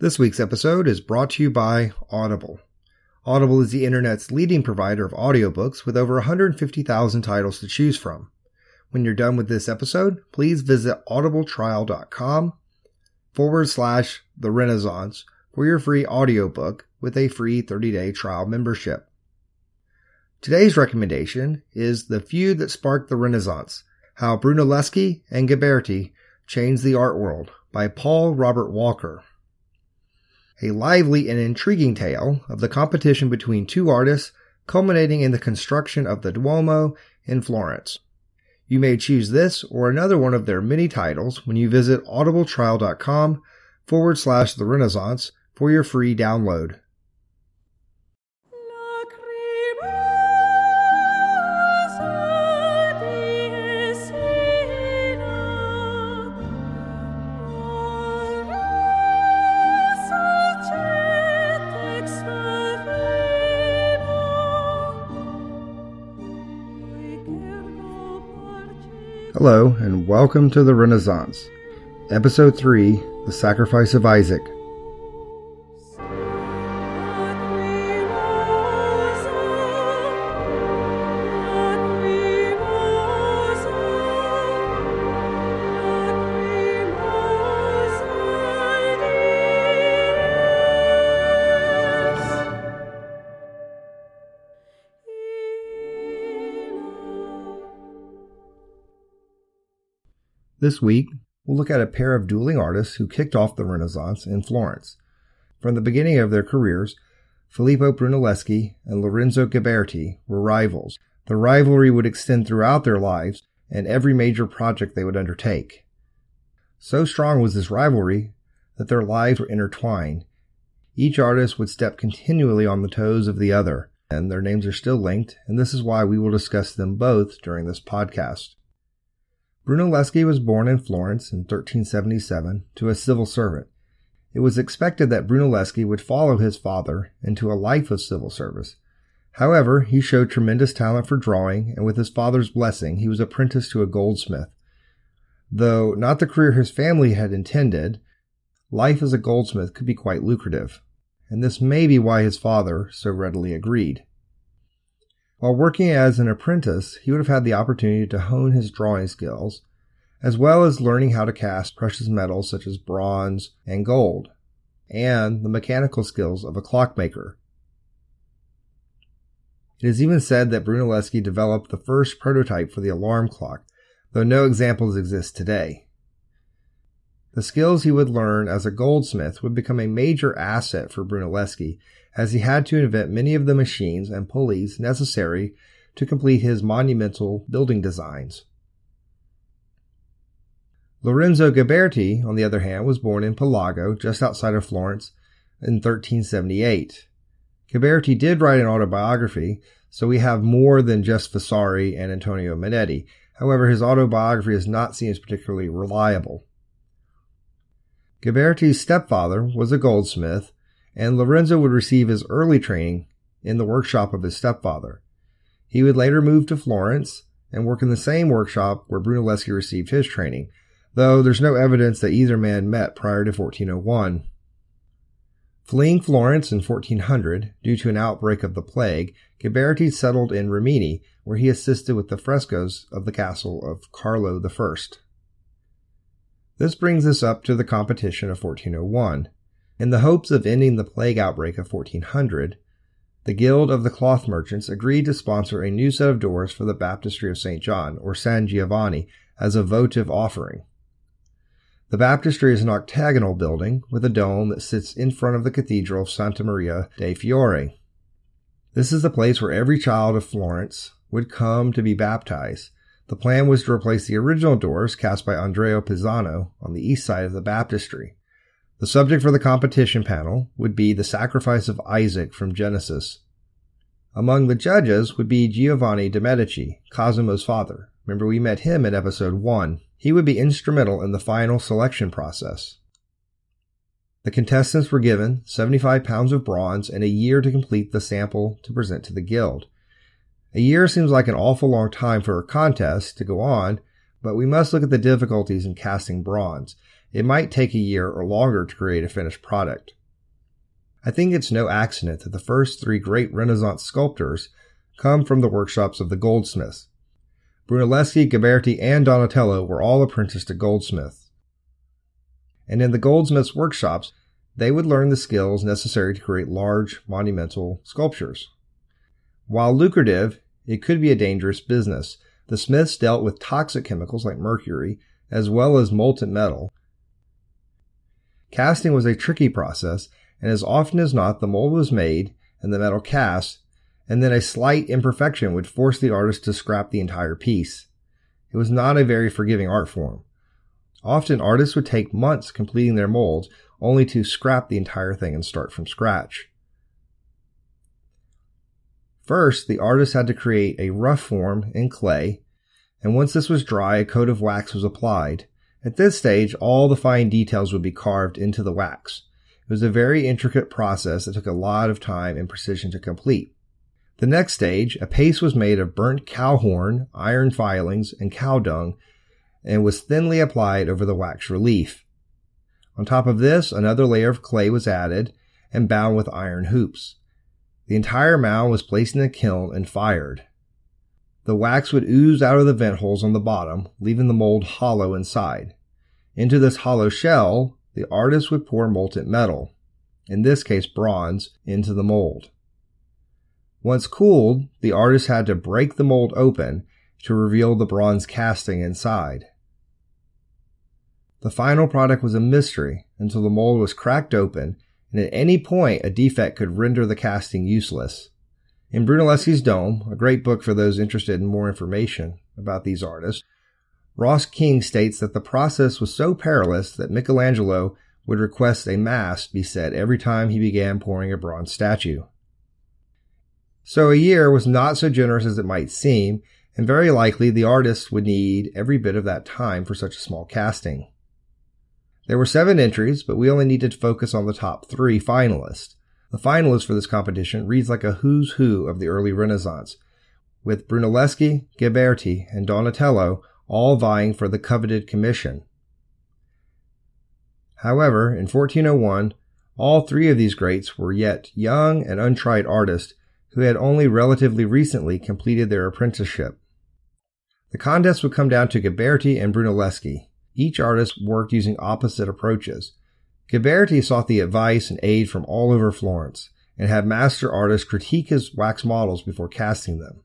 This week's episode is brought to you by Audible. Audible is the internet's leading provider of audiobooks with over 150,000 titles to choose from. When you're done with this episode, please visit audibletrial.com forward slash the Renaissance for your free audiobook with a free 30 day trial membership. Today's recommendation is The Feud That Sparked the Renaissance How Brunelleschi and Ghiberti Changed the Art World by Paul Robert Walker a lively and intriguing tale of the competition between two artists culminating in the construction of the Duomo in Florence. You may choose this or another one of their many titles when you visit audibletrial.com forward slash the Renaissance for your free download. Hello, and welcome to the Renaissance. Episode 3 The Sacrifice of Isaac. This week, we'll look at a pair of dueling artists who kicked off the Renaissance in Florence. From the beginning of their careers, Filippo Brunelleschi and Lorenzo Ghiberti were rivals. The rivalry would extend throughout their lives and every major project they would undertake. So strong was this rivalry that their lives were intertwined. Each artist would step continually on the toes of the other, and their names are still linked, and this is why we will discuss them both during this podcast. Brunelleschi was born in Florence in 1377 to a civil servant. It was expected that Brunelleschi would follow his father into a life of civil service. However, he showed tremendous talent for drawing, and with his father's blessing, he was apprenticed to a goldsmith. Though not the career his family had intended, life as a goldsmith could be quite lucrative, and this may be why his father so readily agreed. While working as an apprentice, he would have had the opportunity to hone his drawing skills, as well as learning how to cast precious metals such as bronze and gold, and the mechanical skills of a clockmaker. It is even said that Brunelleschi developed the first prototype for the alarm clock, though no examples exist today. The skills he would learn as a goldsmith would become a major asset for Brunelleschi as he had to invent many of the machines and pulleys necessary to complete his monumental building designs. Lorenzo Ghiberti, on the other hand, was born in Pelago, just outside of Florence, in 1378. Ghiberti did write an autobiography, so we have more than just Vasari and Antonio Manetti. However, his autobiography is not seen as particularly reliable. Ghiberti's stepfather was a goldsmith, and Lorenzo would receive his early training in the workshop of his stepfather. He would later move to Florence and work in the same workshop where Brunelleschi received his training, though there's no evidence that either man met prior to 1401. Fleeing Florence in 1400 due to an outbreak of the plague, Ghiberti settled in Rimini, where he assisted with the frescoes of the castle of Carlo I. This brings us up to the competition of 1401. In the hopes of ending the plague outbreak of 1400, the Guild of the Cloth Merchants agreed to sponsor a new set of doors for the Baptistry of St. John, or San Giovanni, as a votive offering. The baptistry is an octagonal building with a dome that sits in front of the Cathedral of Santa Maria dei Fiori. This is the place where every child of Florence would come to be baptized. The plan was to replace the original doors cast by Andrea Pisano on the east side of the baptistry. The subject for the competition panel would be the sacrifice of Isaac from Genesis. Among the judges would be Giovanni de' Medici, Cosimo's father. Remember, we met him in episode 1. He would be instrumental in the final selection process. The contestants were given 75 pounds of bronze and a year to complete the sample to present to the guild. A year seems like an awful long time for a contest to go on, but we must look at the difficulties in casting bronze. It might take a year or longer to create a finished product. I think it's no accident that the first three great Renaissance sculptors come from the workshops of the goldsmiths. Brunelleschi, Ghiberti, and Donatello were all apprenticed to goldsmiths. And in the goldsmiths' workshops, they would learn the skills necessary to create large, monumental sculptures. While lucrative, it could be a dangerous business. The smiths dealt with toxic chemicals like mercury, as well as molten metal. Casting was a tricky process, and as often as not, the mold was made and the metal cast, and then a slight imperfection would force the artist to scrap the entire piece. It was not a very forgiving art form. Often artists would take months completing their molds, only to scrap the entire thing and start from scratch. First, the artist had to create a rough form in clay, and once this was dry, a coat of wax was applied. At this stage, all the fine details would be carved into the wax. It was a very intricate process that took a lot of time and precision to complete. The next stage, a paste was made of burnt cow horn, iron filings, and cow dung, and was thinly applied over the wax relief. On top of this, another layer of clay was added and bound with iron hoops. The entire mound was placed in a kiln and fired. The wax would ooze out of the vent holes on the bottom, leaving the mold hollow inside. Into this hollow shell, the artist would pour molten metal, in this case bronze, into the mold. Once cooled, the artist had to break the mold open to reveal the bronze casting inside. The final product was a mystery until the mold was cracked open and at any point a defect could render the casting useless. In Brunelleschi's Dome, a great book for those interested in more information about these artists, Ross King states that the process was so perilous that Michelangelo would request a mass be said every time he began pouring a bronze statue. So a year was not so generous as it might seem, and very likely the artist would need every bit of that time for such a small casting. There were seven entries, but we only needed to focus on the top three finalists. The finalists for this competition reads like a who's who of the early Renaissance, with Brunelleschi, Ghiberti, and Donatello all vying for the coveted commission. However, in 1401, all three of these greats were yet young and untried artists who had only relatively recently completed their apprenticeship. The contest would come down to Ghiberti and Brunelleschi. Each artist worked using opposite approaches. Ghiberti sought the advice and aid from all over Florence and had master artists critique his wax models before casting them.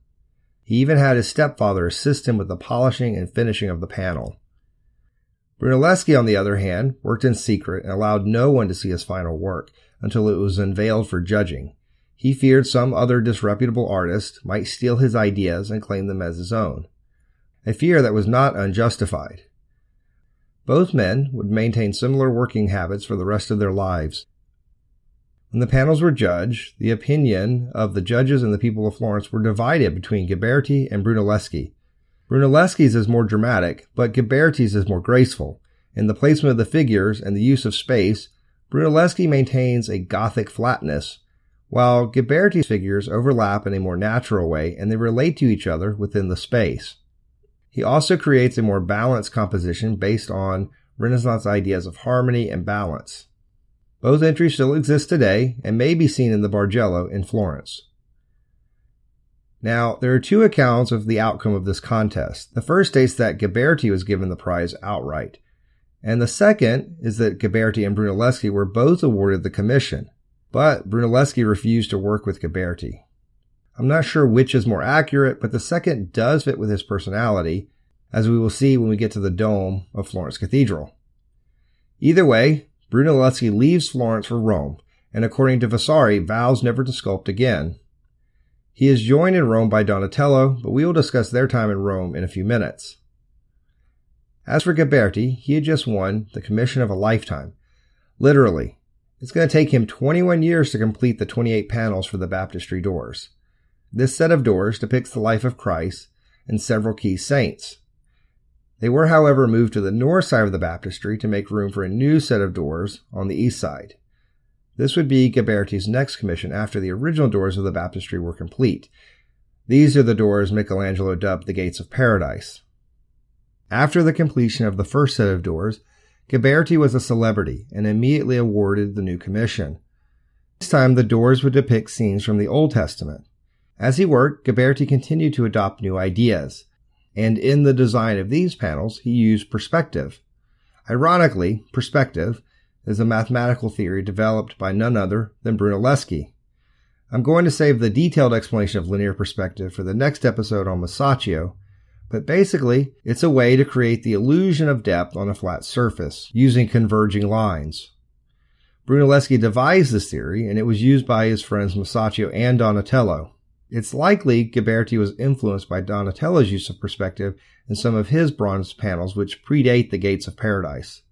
He even had his stepfather assist him with the polishing and finishing of the panel. Brunelleschi, on the other hand, worked in secret and allowed no one to see his final work until it was unveiled for judging. He feared some other disreputable artist might steal his ideas and claim them as his own. A fear that was not unjustified. Both men would maintain similar working habits for the rest of their lives. When the panels were judged, the opinion of the judges and the people of Florence were divided between Ghiberti and Brunelleschi. Brunelleschi's is more dramatic, but Ghiberti's is more graceful. In the placement of the figures and the use of space, Brunelleschi maintains a Gothic flatness, while Ghiberti's figures overlap in a more natural way and they relate to each other within the space. He also creates a more balanced composition based on Renaissance ideas of harmony and balance. Both entries still exist today and may be seen in the Bargello in Florence. Now, there are two accounts of the outcome of this contest. The first states that Ghiberti was given the prize outright, and the second is that Ghiberti and Brunelleschi were both awarded the commission, but Brunelleschi refused to work with Ghiberti. I'm not sure which is more accurate, but the second does fit with his personality, as we will see when we get to the dome of Florence Cathedral. Either way, Brunelleschi leaves Florence for Rome, and according to Vasari, vows never to sculpt again. He is joined in Rome by Donatello, but we will discuss their time in Rome in a few minutes. As for Ghiberti, he had just won the commission of a lifetime. Literally, it's going to take him 21 years to complete the 28 panels for the baptistry doors. This set of doors depicts the life of Christ and several key saints. They were, however, moved to the north side of the baptistry to make room for a new set of doors on the east side. This would be Ghiberti's next commission after the original doors of the baptistry were complete. These are the doors Michelangelo dubbed the Gates of Paradise. After the completion of the first set of doors, Ghiberti was a celebrity and immediately awarded the new commission. This time, the doors would depict scenes from the Old Testament. As he worked, Ghiberti continued to adopt new ideas, and in the design of these panels, he used perspective. Ironically, perspective is a mathematical theory developed by none other than Brunelleschi. I'm going to save the detailed explanation of linear perspective for the next episode on Masaccio, but basically, it's a way to create the illusion of depth on a flat surface using converging lines. Brunelleschi devised this theory, and it was used by his friends Masaccio and Donatello. It's likely Ghiberti was influenced by Donatello's use of perspective in some of his bronze panels, which predate the Gates of Paradise.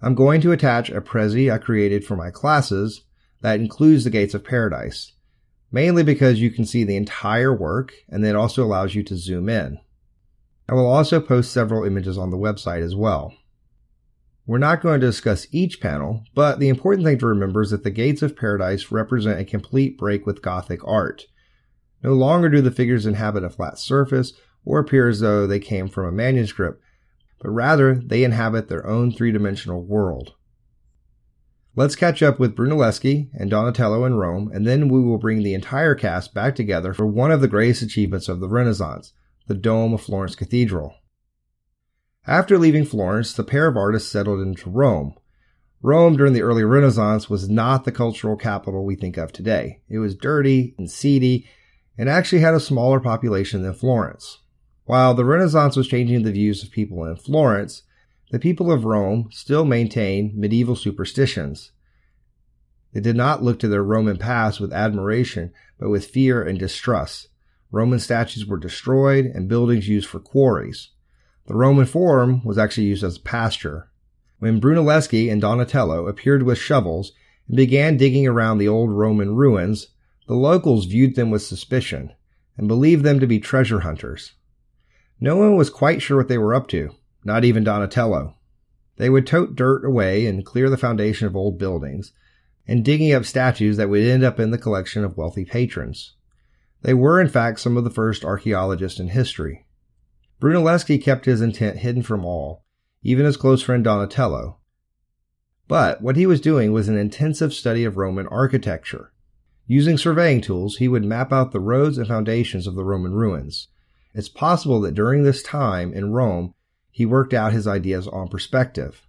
I'm going to attach a Prezi I created for my classes that includes the Gates of Paradise, mainly because you can see the entire work and then also allows you to zoom in. I will also post several images on the website as well. We're not going to discuss each panel, but the important thing to remember is that the Gates of Paradise represent a complete break with Gothic art. No longer do the figures inhabit a flat surface or appear as though they came from a manuscript, but rather they inhabit their own three dimensional world. Let's catch up with Brunelleschi and Donatello in Rome, and then we will bring the entire cast back together for one of the greatest achievements of the Renaissance the dome of Florence Cathedral. After leaving Florence, the pair of artists settled into Rome. Rome during the early Renaissance was not the cultural capital we think of today. It was dirty and seedy and actually had a smaller population than Florence. While the Renaissance was changing the views of people in Florence, the people of Rome still maintained medieval superstitions. They did not look to their Roman past with admiration, but with fear and distrust. Roman statues were destroyed and buildings used for quarries. The Roman Forum was actually used as pasture. When Brunelleschi and Donatello appeared with shovels and began digging around the old Roman ruins, the locals viewed them with suspicion and believed them to be treasure hunters. No one was quite sure what they were up to, not even Donatello. They would tote dirt away and clear the foundation of old buildings, and digging up statues that would end up in the collection of wealthy patrons. They were, in fact, some of the first archaeologists in history. Brunelleschi kept his intent hidden from all, even his close friend Donatello. But what he was doing was an intensive study of Roman architecture. Using surveying tools, he would map out the roads and foundations of the Roman ruins. It's possible that during this time in Rome, he worked out his ideas on perspective.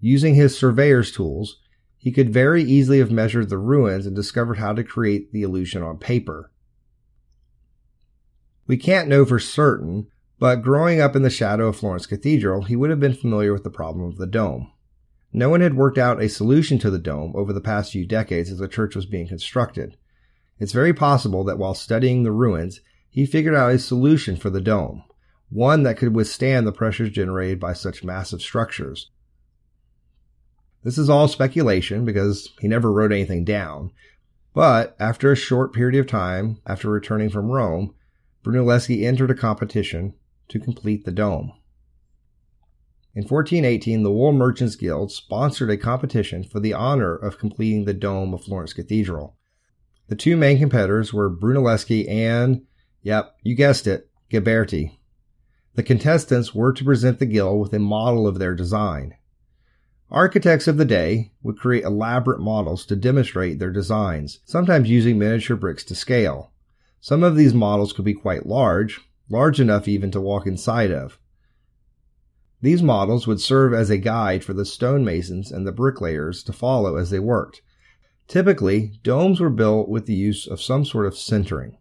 Using his surveyor's tools, he could very easily have measured the ruins and discovered how to create the illusion on paper. We can't know for certain, but growing up in the shadow of Florence Cathedral, he would have been familiar with the problem of the dome. No one had worked out a solution to the dome over the past few decades as the church was being constructed. It's very possible that while studying the ruins, he figured out a solution for the dome, one that could withstand the pressures generated by such massive structures. This is all speculation because he never wrote anything down, but after a short period of time after returning from Rome, Brunelleschi entered a competition to complete the dome. In 1418, the Wool Merchants Guild sponsored a competition for the honor of completing the dome of Florence Cathedral. The two main competitors were Brunelleschi and, yep, you guessed it, Ghiberti. The contestants were to present the guild with a model of their design. Architects of the day would create elaborate models to demonstrate their designs, sometimes using miniature bricks to scale. Some of these models could be quite large, large enough even to walk inside of. These models would serve as a guide for the stonemasons and the bricklayers to follow as they worked. Typically, domes were built with the use of some sort of centering,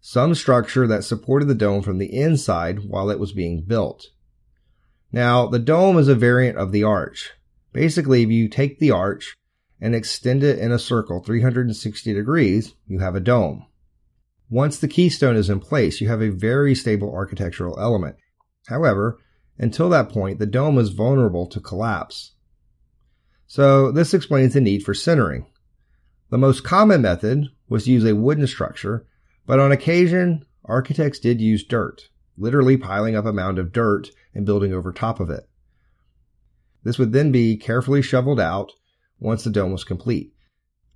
some structure that supported the dome from the inside while it was being built. Now, the dome is a variant of the arch. Basically, if you take the arch and extend it in a circle 360 degrees, you have a dome. Once the keystone is in place, you have a very stable architectural element. However, until that point, the dome is vulnerable to collapse. So this explains the need for centering. The most common method was to use a wooden structure, but on occasion, architects did use dirt, literally piling up a mound of dirt and building over top of it. This would then be carefully shoveled out once the dome was complete.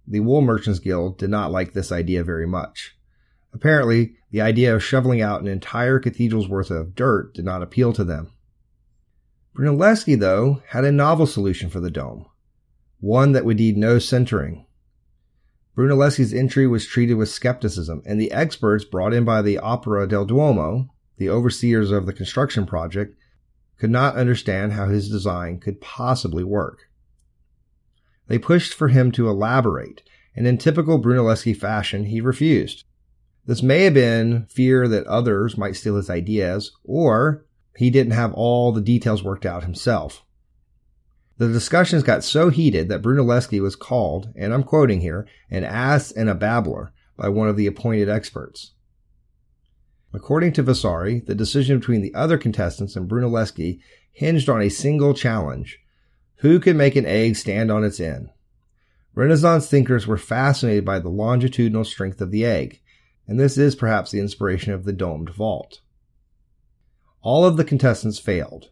The Wool Merchants Guild did not like this idea very much. Apparently, the idea of shoveling out an entire cathedral's worth of dirt did not appeal to them. Brunelleschi, though, had a novel solution for the dome, one that would need no centering. Brunelleschi's entry was treated with skepticism, and the experts brought in by the Opera del Duomo, the overseers of the construction project, could not understand how his design could possibly work. They pushed for him to elaborate, and in typical Brunelleschi fashion, he refused. This may have been fear that others might steal his ideas, or he didn't have all the details worked out himself. The discussions got so heated that Brunelleschi was called, and I'm quoting here, an ass and a babbler by one of the appointed experts. According to Vasari, the decision between the other contestants and Brunelleschi hinged on a single challenge. Who could make an egg stand on its end? Renaissance thinkers were fascinated by the longitudinal strength of the egg, and this is perhaps the inspiration of the domed vault. All of the contestants failed.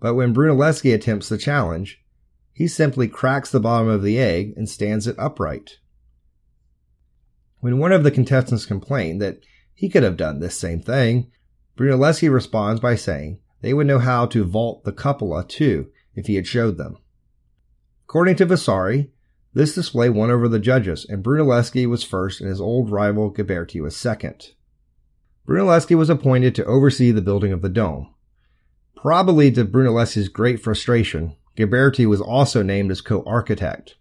But when Brunelleschi attempts the challenge, he simply cracks the bottom of the egg and stands it upright. When one of the contestants complained that he could have done this same thing, Brunelleschi responds by saying they would know how to vault the cupola too if he had showed them. According to Vasari, this display won over the judges, and Brunelleschi was first and his old rival Ghiberti was second. Brunelleschi was appointed to oversee the building of the dome. Probably to Brunelleschi's great frustration, Ghiberti was also named as co-architect.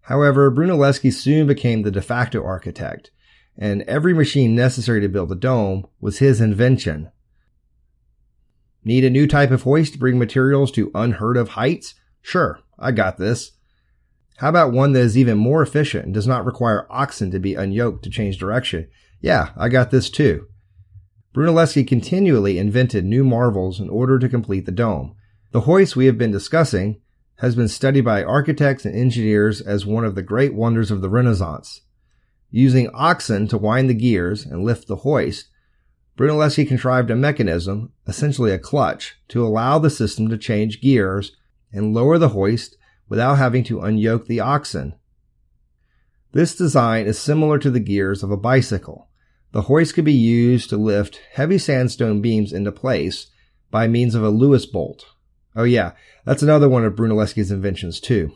However, Brunelleschi soon became the de facto architect, and every machine necessary to build the dome was his invention. Need a new type of hoist to bring materials to unheard of heights? Sure, I got this. How about one that is even more efficient and does not require oxen to be unyoked to change direction? Yeah, I got this too. Brunelleschi continually invented new marvels in order to complete the dome. The hoist we have been discussing has been studied by architects and engineers as one of the great wonders of the Renaissance. Using oxen to wind the gears and lift the hoist, Brunelleschi contrived a mechanism, essentially a clutch, to allow the system to change gears and lower the hoist without having to unyoke the oxen. This design is similar to the gears of a bicycle. The hoist could be used to lift heavy sandstone beams into place by means of a Lewis bolt. Oh yeah, that's another one of Brunelleschi's inventions too.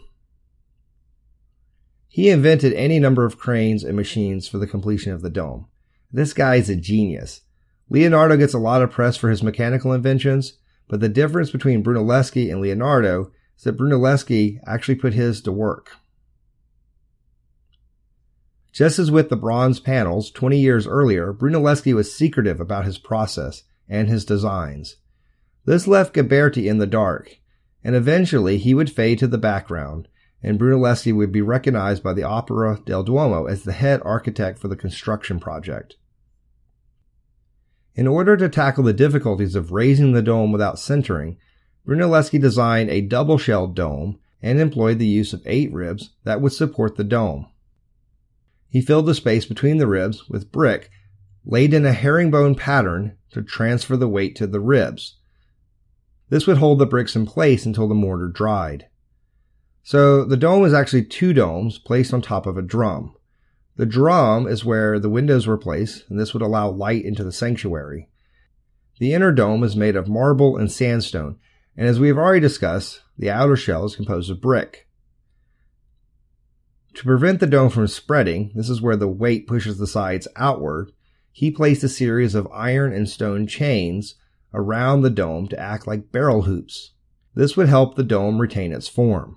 He invented any number of cranes and machines for the completion of the dome. This guy is a genius. Leonardo gets a lot of press for his mechanical inventions, but the difference between Brunelleschi and Leonardo is that Brunelleschi actually put his to work. Just as with the bronze panels 20 years earlier, Brunelleschi was secretive about his process and his designs. This left Ghiberti in the dark, and eventually he would fade to the background, and Brunelleschi would be recognized by the Opera del Duomo as the head architect for the construction project. In order to tackle the difficulties of raising the dome without centering, Brunelleschi designed a double-shelled dome and employed the use of eight ribs that would support the dome. He filled the space between the ribs with brick laid in a herringbone pattern to transfer the weight to the ribs. This would hold the bricks in place until the mortar dried. So the dome is actually two domes placed on top of a drum. The drum is where the windows were placed, and this would allow light into the sanctuary. The inner dome is made of marble and sandstone, and as we have already discussed, the outer shell is composed of brick. To prevent the dome from spreading, this is where the weight pushes the sides outward, he placed a series of iron and stone chains around the dome to act like barrel hoops. This would help the dome retain its form.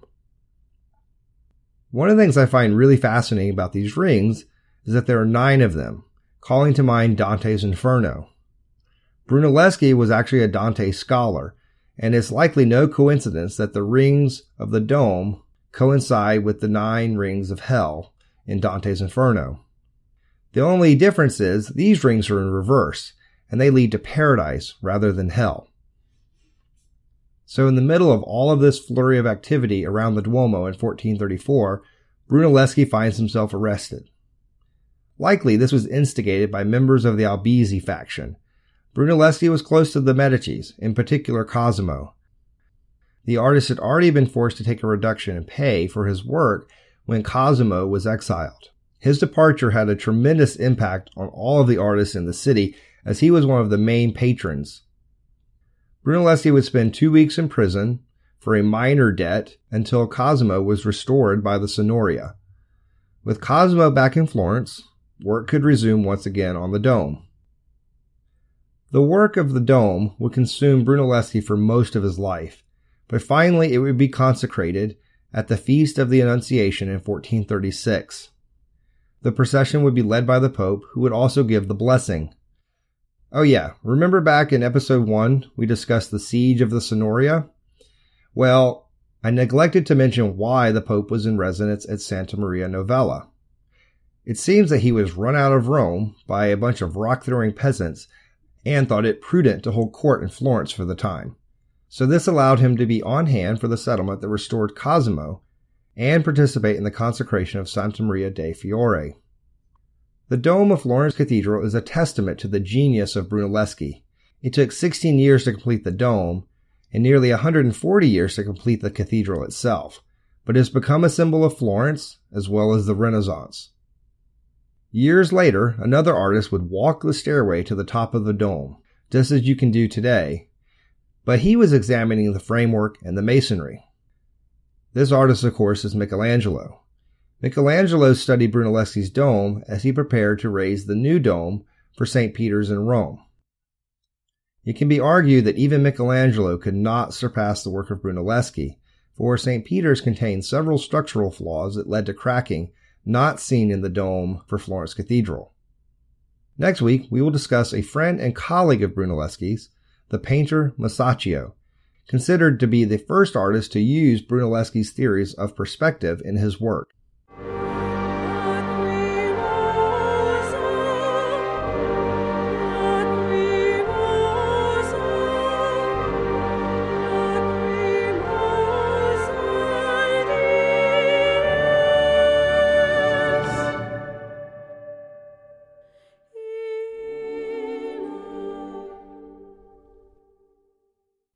One of the things I find really fascinating about these rings is that there are nine of them, calling to mind Dante's Inferno. Brunelleschi was actually a Dante scholar, and it's likely no coincidence that the rings of the dome coincide with the nine rings of hell in Dante's Inferno. The only difference is these rings are in reverse, and they lead to paradise rather than hell. So in the middle of all of this flurry of activity around the Duomo in 1434, Brunelleschi finds himself arrested. Likely this was instigated by members of the Albizzi faction, Brunelleschi was close to the Medicis, in particular Cosimo. The artist had already been forced to take a reduction in pay for his work when Cosimo was exiled. His departure had a tremendous impact on all of the artists in the city as he was one of the main patrons. Brunelleschi would spend two weeks in prison for a minor debt until Cosimo was restored by the Signoria. With Cosimo back in Florence, work could resume once again on the dome. The work of the dome would consume Brunelleschi for most of his life, but finally it would be consecrated at the Feast of the Annunciation in 1436. The procession would be led by the Pope, who would also give the blessing. Oh yeah, remember back in episode 1 we discussed the siege of the Signoria? Well, I neglected to mention why the Pope was in residence at Santa Maria Novella. It seems that he was run out of Rome by a bunch of rock throwing peasants and thought it prudent to hold court in Florence for the time. So this allowed him to be on hand for the settlement that restored Cosimo and participate in the consecration of Santa Maria de Fiore. The dome of Florence Cathedral is a testament to the genius of Brunelleschi. It took 16 years to complete the dome and nearly 140 years to complete the cathedral itself, but it has become a symbol of Florence as well as the Renaissance. Years later, another artist would walk the stairway to the top of the dome, just as you can do today, but he was examining the framework and the masonry. This artist, of course, is Michelangelo. Michelangelo studied Brunelleschi's dome as he prepared to raise the new dome for St. Peter's in Rome. It can be argued that even Michelangelo could not surpass the work of Brunelleschi, for St. Peter's contained several structural flaws that led to cracking not seen in the dome for Florence Cathedral. Next week, we will discuss a friend and colleague of Brunelleschi's, the painter Masaccio, considered to be the first artist to use Brunelleschi's theories of perspective in his work.